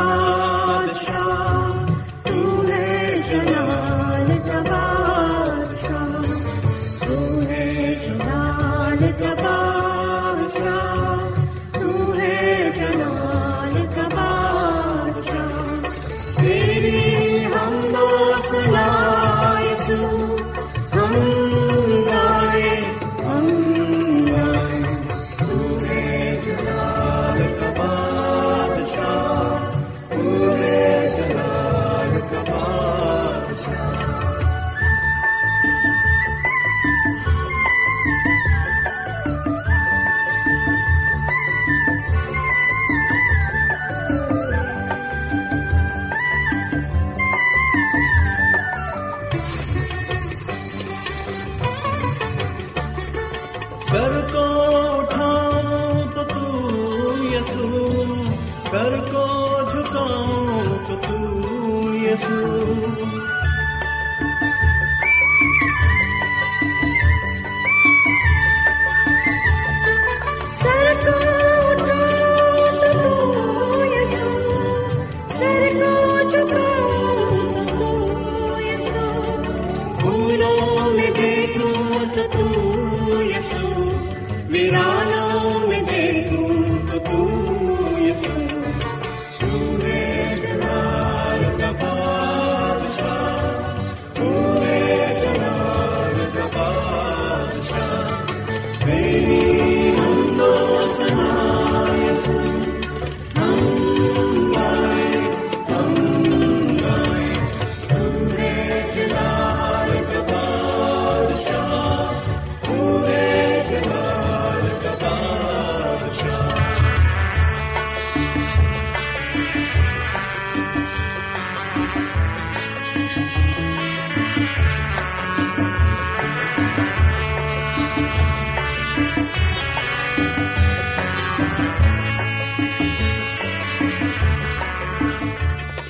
بادشاہ تو ہے جنا یسو سر کو جھکاؤں تو تو یسو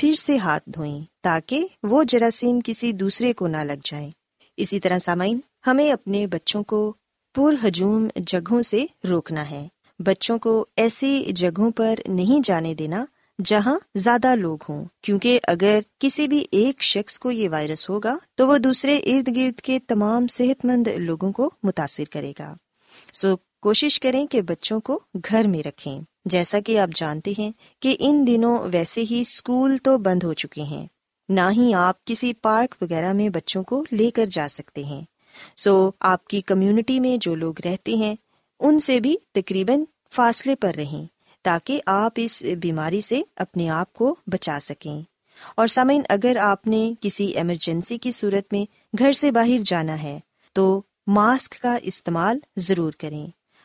پھر سے ہاتھ دھوئیں تاکہ وہ جراثیم کسی دوسرے کو نہ لگ جائیں۔ اسی طرح سامعین، ہمیں اپنے بچوں کو پر ہجوم جگہوں سے روکنا ہے۔ بچوں کو ایسی جگہوں پر نہیں جانے دینا جہاں زیادہ لوگ ہوں، کیونکہ اگر کسی بھی ایک شخص کو یہ وائرس ہوگا تو وہ دوسرے ارد گرد کے تمام صحت مند لوگوں کو متاثر کرے گا۔ سو کوشش کریں کہ بچوں کو گھر میں رکھیں۔ جیسا کہ آپ جانتے ہیں کہ ان دنوں ویسے ہی اسکول تو بند ہو چکے ہیں۔ نہ ہی آپ کسی پارک وغیرہ میں بچوں کو لے کر جا سکتے ہیں۔ سو آپ کی کمیونٹی میں جو لوگ رہتے ہیں، ان سے بھی تقریباً فاصلے پر رہیں تاکہ آپ اس بیماری سے اپنے آپ کو بچا سکیں۔ اور سامعین، اگر آپ نے کسی ایمرجنسی کی صورت میں گھر سے باہر جانا ہے، تو ماسک کا استعمال ضرور کریں۔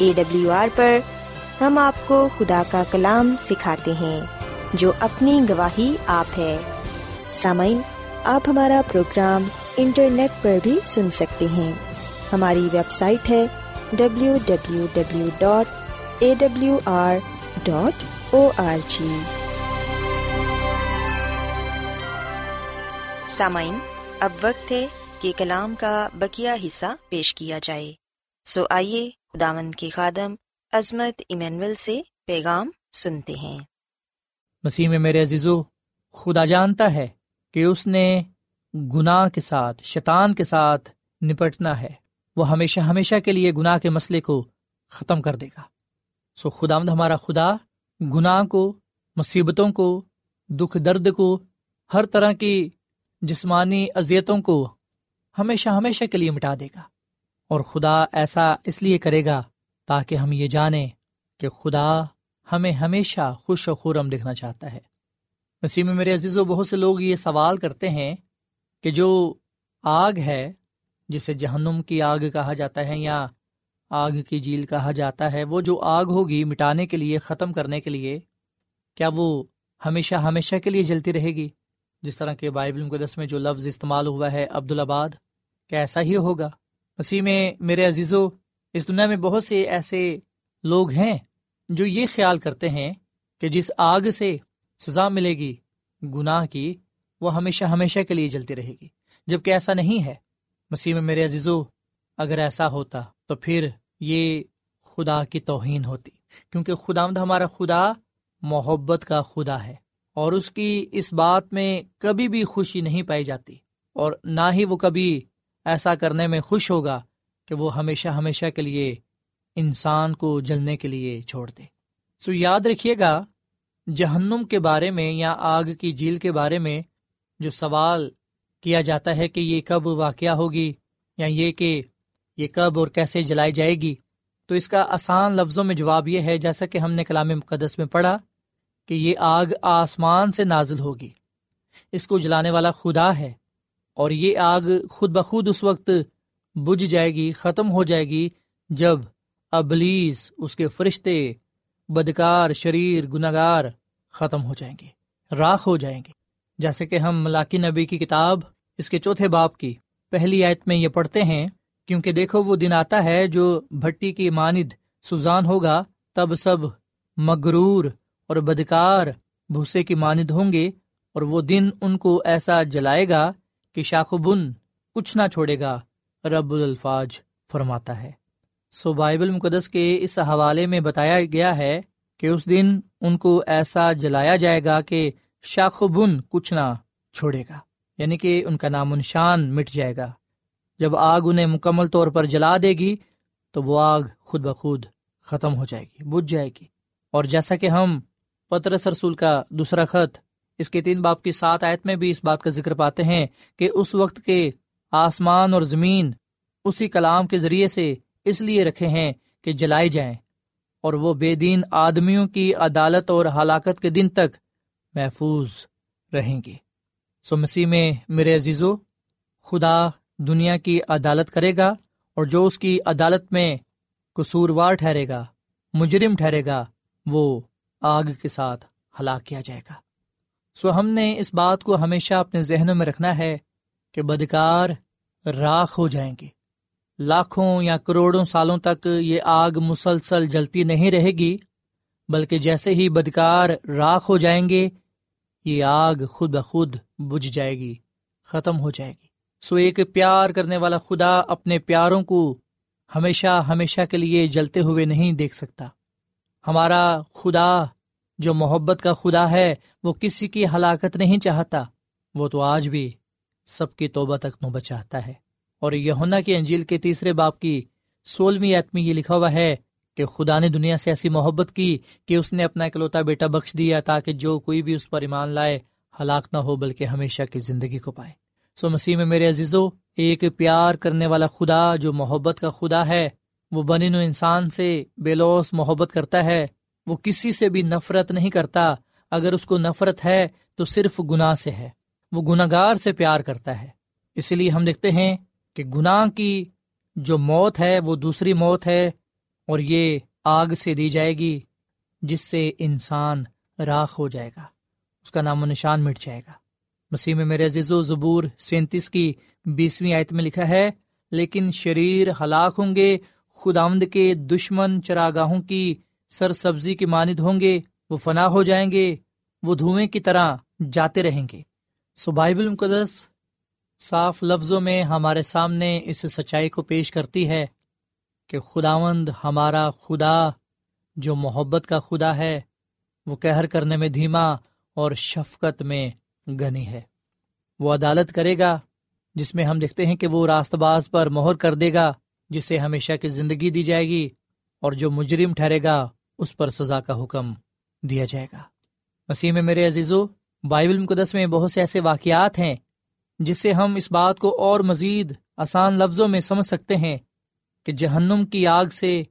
اے ڈبلیو آر پر ہم آپ کو خدا کا کلام سکھاتے ہیں، جو اپنی گواہی آپ ہے۔ سامعین، آپ ہمارا پروگرام انٹرنیٹ پر بھی سن سکتے ہیں۔ ہماری ویب سائٹ ہے W W W dot A W R dot O R G سامعین، اب وقت ہے کہ کلام کا بکیا حصہ پیش کیا جائے۔ سو آئیے خداون کے خادم عظمت ایمینول سے پیغام سنتے ہیں۔ مسیح میں میرے عزیزو، خدا جانتا ہے کہ اس نے گناہ کے ساتھ، شیطان کے ساتھ نپٹنا ہے۔ وہ ہمیشہ ہمیشہ کے لیے گناہ کے مسئلے کو ختم کر دے گا۔ سو خدا ہمارا خدا، گناہ کو، مصیبتوں کو، دکھ درد کو، ہر طرح کی جسمانی اذیتوں کو ہمیشہ ہمیشہ کے لیے مٹا دے گا۔ اور خدا ایسا اس لیے کرے گا تاکہ ہم یہ جانیں کہ خدا ہمیں ہمیشہ خوش و خورم دیکھنا چاہتا ہے۔ مسیح میں میرے عزیز و بہت سے لوگ یہ سوال کرتے ہیں کہ جو آگ ہے، جسے جہنم کی آگ کہا جاتا ہے یا آگ کی جھیل کہا جاتا ہے، وہ جو آگ ہوگی مٹانے کے لیے، ختم کرنے کے لیے، کیا وہ ہمیشہ ہمیشہ کے لیے جلتی رہے گی؟ جس طرح کے بائبل مقدس میں جو لفظ استعمال ہوا ہے عبدالآباد کہ ایسا ہی ہوگا؟ مسیح میں میرے عزیزو، اس دنیا میں بہت سے ایسے لوگ ہیں جو یہ خیال کرتے ہیں کہ جس آگ سے سزا ملے گی، گناہ کی، وہ ہمیشہ ہمیشہ کے لیے جلتی رہے گی۔ جبکہ ایسا نہیں ہے۔ مسیح میں میرے عزیزو، اگر ایسا ہوتا تو پھر یہ خدا کی توہین ہوتی، کیونکہ خدا ہمارا خدا محبت کا خدا ہے، اور اس کی اس بات میں کبھی بھی خوشی نہیں پائی جاتی، اور نہ ہی وہ کبھی ایسا کرنے میں خوش ہوگا کہ وہ ہمیشہ ہمیشہ کے لیے انسان کو جلنے کے لیے چھوڑ دے سو یاد رکھیے گا، جہنم کے بارے میں یا آگ کی جھیل کے بارے میں جو سوال کیا جاتا ہے کہ یہ کب واقعہ ہوگی یا یہ کہ یہ کب اور کیسے جلائی جائے گی، تو اس کا آسان لفظوں میں جواب یہ ہے، جیسا کہ ہم نے کلام مقدس میں پڑھا کہ یہ آگ آسمان سے نازل ہوگی۔ اس کو جلانے والا خدا ہے۔ اور یہ آگ خود بخود اس وقت بجھ جائے گی، ختم ہو جائے گی، جب ابلیس، اس کے فرشتے، بدکار، شریر گناگار ختم ہو جائیں گے، راکھ ہو جائیں گے۔ جیسے کہ ہم ملاقی نبی کی کتاب، اس کے چوتھے باپ کی پہلی آیت میں یہ پڑھتے ہیں، کیونکہ دیکھو وہ دن آتا ہے جو بھٹی کی ماند سوزان ہوگا، تب سب مغرور اور بدکار بھوسے کی ماند ہوں گے اور وہ دن ان کو ایسا جلائے گا کہ شاخ بن کچھ نہ چھوڑے گا، رب الفاظ فرماتا ہے۔ سو بائبل مقدس کے اس حوالے میں بتایا گیا ہے کہ اس دن ان کو ایسا جلایا جائے گا کہ شاخ بن کچھ نہ چھوڑے گا یعنی کہ ان کا نام نشان مٹ جائے گا۔ جب آگ انہیں مکمل طور پر جلا دے گی، تو وہ آگ خود بخود ختم ہو جائے گی، بجھ جائے گی۔ اور جیسا کہ ہم پترس رسول کا دوسرا خط اس کے تین باپ کی سات آیت میں بھی اس بات کا ذکر پاتے ہیں کہ اس وقت کے آسمان اور زمین اسی کلام کے ذریعے سے اس لیے رکھے ہیں کہ جلائے جائیں اور وہ بے دین آدمیوں کی عدالت اور ہلاکت کے دن تک محفوظ رہیں گے۔ سو مسیح میں میرے عزیزو، خدا دنیا کی عدالت کرے گا اور جو اس کی عدالت میں قصوروار ٹھہرے گا، مجرم ٹھہرے گا، وہ آگ کے ساتھ ہلاک کیا جائے گا۔ سو ہم نے اس بات کو ہمیشہ اپنے ذہنوں میں رکھنا ہے کہ بدکار راکھ ہو جائیں گے۔ لاکھوں یا کروڑوں سالوں تک یہ آگ مسلسل جلتی نہیں رہے گی، بلکہ جیسے ہی بدکار راکھ ہو جائیں گے، یہ آگ خود بخود بجھ جائے گی، ختم ہو جائے گی۔ سو ایک پیار کرنے والا خدا اپنے پیاروں کو ہمیشہ ہمیشہ کے لیے جلتے ہوئے نہیں دیکھ سکتا۔ ہمارا خدا جو محبت کا خدا ہے، وہ کسی کی ہلاکت نہیں چاہتا۔ وہ تو آج بھی سب کی توبہ تک نو بچاتا ہے۔ اور یونا کی انجیل کے تیسرے باپ کی سولہویں میں یہ لکھا ہوا ہے کہ خدا نے دنیا سے ایسی محبت کی کہ اس نے اپنا اکلوتا بیٹا بخش دیا تاکہ جو کوئی بھی اس پر ایمان لائے، ہلاک نہ ہو، بلکہ ہمیشہ کی زندگی کو پائے۔ سو مسیح میں میرے عزیزو، ایک پیار کرنے والا خدا، جو محبت کا خدا ہے، وہ بنی نو انسان سے بے لوس محبت کرتا ہے۔ وہ کسی سے بھی نفرت نہیں کرتا۔ اگر اس کو نفرت ہے تو صرف گناہ سے ہے۔ وہ گناہ گار سے پیار کرتا ہے۔ اسی لیے ہم دیکھتے ہیں کہ گناہ کی جو موت ہے وہ دوسری موت ہے اور یہ آگ سے دی جائے گی، جس سے انسان راکھ ہو جائے گا۔ اس کا نام و نشان مٹ جائے گا۔ مسیح میں میرے عزیز و زبور سینتیس کی بیسویں آیت میں لکھا ہے، لیکن شریر ہلاک ہوں گے خدامد کے دشمن چراگاہوں کی سر سبزی کی مانند ہوں گے، وہ فنا ہو جائیں گے، وہ دھوئیں کی طرح جاتے رہیں گے۔ سو بائبل مقدس صاف لفظوں میں ہمارے سامنے اس سچائی کو پیش کرتی ہے کہ خداوند ہمارا خدا، جو محبت کا خدا ہے، وہ کہر کرنے میں دھیما اور شفقت میں گنی ہے۔ وہ عدالت کرے گا، جس میں ہم دیکھتے ہیں کہ وہ راست باز پر مہر کر دے گا، جسے ہمیشہ کی زندگی دی جائے گی اور جو مجرم ٹھہرے گا اس پر سزا کا حکم دیا جائے گا۔ مسیح میں میرے عزیزو، بائبل مقدس میں بہت سے ایسے واقعات ہیں جس سے ہم اس بات کو اور مزید آسان لفظوں میں سمجھ سکتے ہیں کہ جہنم کی آگ سے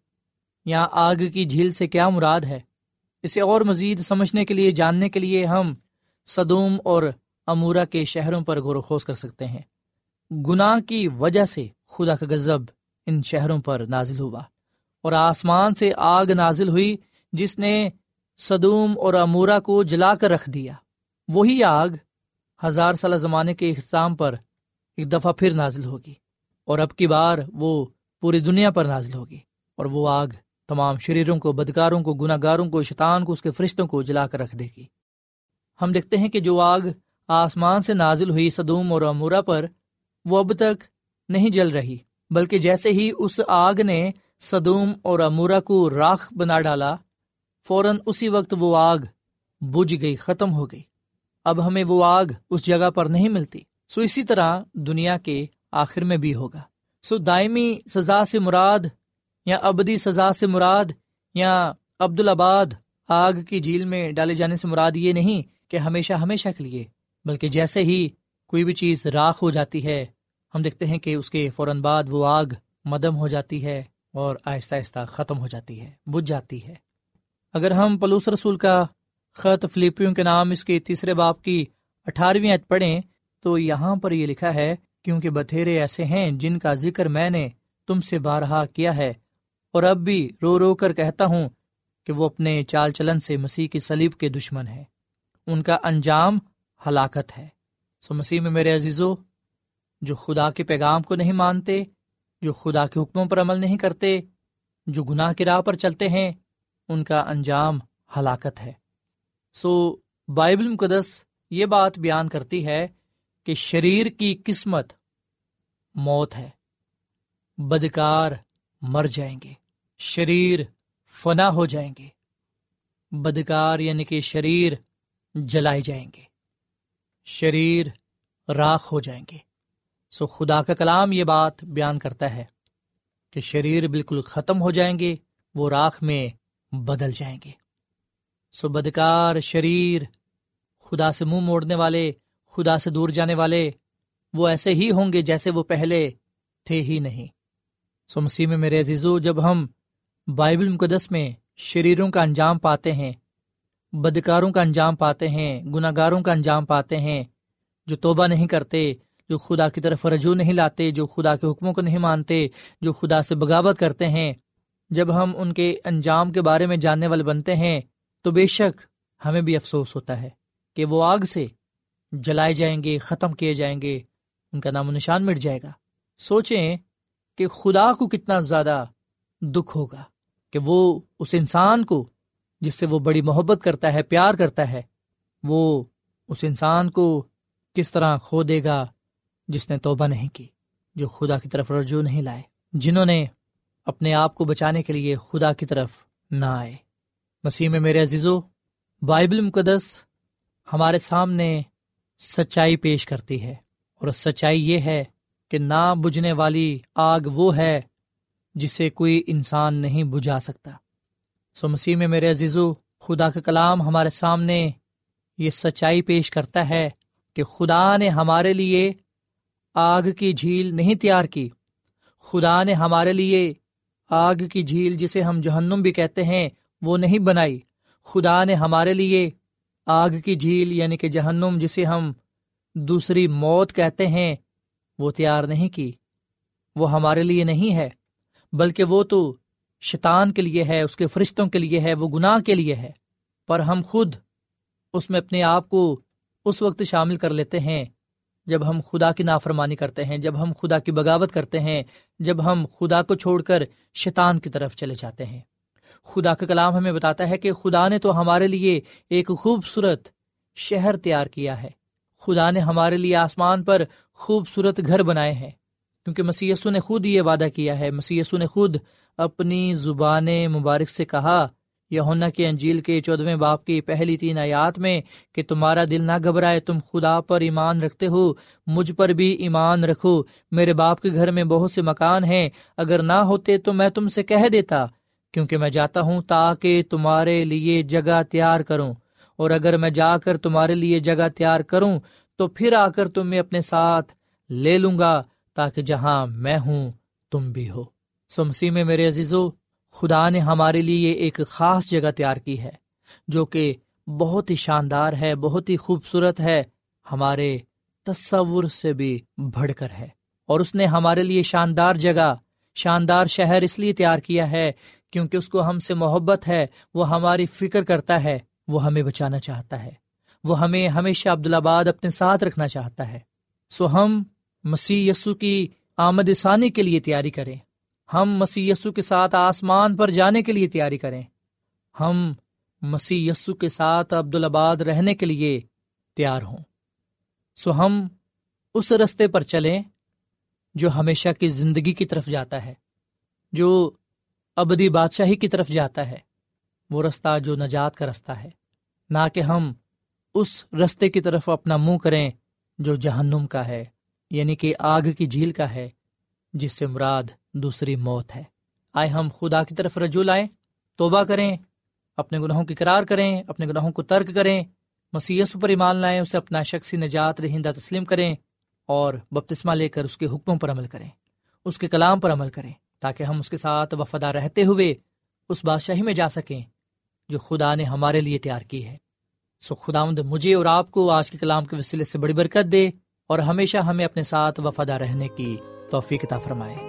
یا آگ کی جھیل سے کیا مراد ہے۔ اسے اور مزید سمجھنے کے لیے، جاننے کے لیے ہم صدوم اور امورا کے شہروں پر غور و خوض کر سکتے ہیں۔ گناہ کی وجہ سے خدا کا غضب ان شہروں پر نازل ہوا۔ اور آسمان سے آگ نازل ہوئی جس نے صدوم اور امورا کو جلا کر رکھ دیا۔ وہی آگ ہزار سالہ زمانے کے اختتام پر ایک دفعہ پھر نازل ہوگی اور اب کی بار وہ پوری دنیا پر نازل ہوگی اور وہ آگ تمام شریروں کو، بدکاروں کو گناہ گاروں کو، شیطان کو، اس کے فرشتوں کو جلا کر رکھ دے گی۔ ہم دیکھتے ہیں کہ جو آگ آسمان سے نازل ہوئی صدوم اور امورا پر وہ اب تک نہیں جل رہی، بلکہ جیسے ہی اس آگ نے صدوم اور امورا کو راکھ بنا ڈالا، فوراً اسی وقت وہ آگ بجھ گئی، ختم ہو گئی۔ اب ہمیں وہ آگ اس جگہ پر نہیں ملتی۔ سو اسی طرح دنیا کے آخر میں بھی ہوگا۔ سو دائمی سزا سے مراد یا ابدی سزا سے مراد یا عبد الآباد آگ کی جھیل میں ڈالے جانے سے مراد یہ نہیں کہ ہمیشہ ہمیشہ کے لیے، بلکہ جیسے ہی کوئی بھی چیز راکھ ہو جاتی ہے، ہم دیکھتے ہیں کہ اس کے فوراً بعد وہ آگ مدم ہو جاتی ہے۔ اور آہستہ آہستہ ختم ہو جاتی ہے، بجھ جاتی ہے۔ اگر ہم پلوس رسول کا خط فلپیوں کے نام اس کے تیسرے باپ کی اٹھارہویں عید پڑھیں، تو یہاں پر یہ لکھا ہے، کیونکہ بتھیرے ایسے ہیں جن کا ذکر میں نے تم سے بارہا کیا ہے۔ اور اب بھی رو رو کر کہتا ہوں کہ وہ اپنے چال چلن سے مسیح کی سلیب کے دشمن ہے ان کا انجام ہلاکت ہے۔ سو مسیح میں میرے عزیزو، جو خدا کے پیغام کو نہیں مانتے جو خدا کے حکموں پر عمل نہیں کرتے، جو گناہ کی راہ پر چلتے ہیں، ان کا انجام ہلاکت ہے۔ سو بائبل مقدس یہ بات بیان کرتی ہے کہ شریر کی قسمت موت ہے۔ بدکار مر جائیں گے، شریر فنا ہو جائیں گے۔ بدکار یعنی کہ شریر جلائے جائیں گے، شریر راکھ ہو جائیں گے۔ سو خدا کا کلام یہ بات بیان کرتا ہے کہ شریر بالکل ختم ہو جائیں گے، وہ راکھ میں بدل جائیں گے۔ سو بدکار شریر خدا سے منہ موڑنے والے، خدا سے دور جانے والے، وہ ایسے ہی ہوں گے جیسے وہ پہلے تھے ہی نہیں۔ سو مسیح میں میرے عزیزو، جب ہم بائبل مقدس میں شریروں کا انجام پاتے ہیں، بدکاروں کا انجام پاتے ہیں گناہ گاروں کا انجام پاتے ہیں، جو توبہ نہیں کرتے جو خدا کی طرف رجوع نہیں لاتے، جو خدا کے حکموں کو نہیں مانتے، جو خدا سے بغاوت کرتے ہیں۔ جب ہم ان کے انجام کے بارے میں جاننے والے بنتے ہیں، تو بے شک ہمیں بھی افسوس ہوتا ہے کہ وہ آگ سے جلائے جائیں گے، ختم کیے جائیں گے، ان کا نام و نشان مٹ جائے گا۔ سوچیں کہ خدا کو کتنا زیادہ دکھ ہوگا، کہ وہ اس انسان کو، جس سے وہ بڑی محبت کرتا ہے، پیار کرتا ہے، وہ اس انسان کو کس طرح کھو دے گا۔ جس نے توبہ نہیں کی، جو خدا کی طرف رجوع نہیں لائے، جنہوں نے اپنے آپ کو بچانے کے لیے خدا کی طرف نہ آئے۔ مسیح میں میرے عزیزو، بائبل مقدس ہمارے سامنے سچائی پیش کرتی ہے، اور سچائی یہ ہے کہ نہ بجھنے والی آگ وہ ہے جسے کوئی انسان نہیں بجھا سکتا۔ سو مسیح میں میرے عزیزو، خدا کا کلام ہمارے سامنے یہ سچائی پیش کرتا ہے کہ خدا نے ہمارے لیے آگ کی جھیل نہیں تیار کی۔ خدا نے ہمارے لیے آگ کی جھیل جسے ہم جہنم بھی کہتے ہیں، وہ نہیں بنائی۔ خدا نے ہمارے لیے آگ کی جھیل یعنی کہ جہنم جسے ہم دوسری موت کہتے ہیں، وہ تیار نہیں کی۔ وہ ہمارے لیے نہیں ہے، بلکہ وہ تو شیطان کے لیے ہے، اس کے فرشتوں کے لیے ہے، وہ گناہ کے لیے ہے۔ پر ہم خود اس میں اپنے آپ کو اس وقت شامل کر لیتے ہیں۔ جب ہم خدا کی نافرمانی کرتے ہیں، جب ہم خدا کی بغاوت کرتے ہیں، جب ہم خدا کو چھوڑ کر شیطان کی طرف چلے جاتے ہیں۔ خدا کا کلام ہمیں بتاتا ہے کہ خدا نے تو ہمارے لیے ایک خوبصورت شہر تیار کیا ہے۔ خدا نے ہمارے لیے آسمان پر خوبصورت گھر بنائے ہیں۔ کیونکہ مسی نے خود یہ وعدہ کیا ہے۔ مسی نے خود اپنی زبان مبارک سے کہا یونا کے انجیل کے چودویں باپ کی پہلی تین آیات میں کہ تمہارا دل نہ گھبرائے، تم خدا پر ایمان رکھتے ہو، مجھ پر بھی ایمان رکھو۔ میرے باپ کے گھر میں بہت سے مکان ہیں، اگر نہ ہوتے تو میں تم سے کہہ دیتا، کیونکہ میں جاتا ہوں تاکہ تمہارے لیے جگہ تیار کروں۔ اور اگر میں جا کر تمہارے لیے جگہ تیار کروں، تو پھر آ کر تمہیں اپنے ساتھ لے لوں گا، تاکہ جہاں میں ہوں، تم بھی ہو۔ سمسی میں میرے عزیزو خدا نے ہمارے لیے ایک خاص جگہ تیار کی ہے، جو کہ بہت ہی شاندار ہے، بہت ہی خوبصورت ہے، ہمارے تصور سے بھی بڑھ کر ہے۔ اور اس نے ہمارے لیے شاندار جگہ، شاندار شہر اس لیے تیار کیا ہے کیونکہ اس کو ہم سے محبت ہے، وہ ہماری فکر کرتا ہے، وہ ہمیں بچانا چاہتا ہے۔ وہ ہمیں ہمیشہ عبدالآباد اپنے ساتھ رکھنا چاہتا ہے۔ سو ہم مسیح یسو کی آمد ثانی کے لیے تیاری کریں۔ ہم مسی یسو کے ساتھ آسمان پر جانے کے لیے تیاری کریں۔ ہم مسی یسو کے ساتھ عبدالآباد رہنے کے لیے تیار ہوں۔ سو ہم اس رستے پر چلیں جو ہمیشہ کی زندگی کی طرف جاتا ہے، جو ابدی بادشاہی کی طرف جاتا ہے۔ وہ رستہ جو نجات کا رستہ ہے۔ نہ کہ ہم اس رستے کی طرف اپنا منہ کریں جو جہنم کا ہے یعنی کہ آگ کی جھیل کا ہے، جس سے مراد دوسری موت ہے۔ آئے ہم خدا کی طرف رجوع لائیں، توبہ کریں، اپنے گناہوں کی قرار کریں، اپنے گناہوں کو ترک کریں مسیس پر ایمان لائیں، اسے اپنا شخصی نجات رہندہ تسلیم کریں اور بپتسمہ لے کر اس کے حکموں پر عمل کریں، اس کے کلام پر عمل کریں، تاکہ ہم اس کے ساتھ وفادہ رہتے ہوئے اس بادشاہی میں جا سکیں جو خدا نے ہمارے لیے تیار کی ہے۔ سو خدا مجھے اور آپ کو آج کے کلام کے وسیلے سے بڑی برکت دے اور ہمیشہ ہمیں اپنے ساتھ وفادہ رہنے کی توفیق فرمائے۔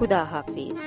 خدا حافظ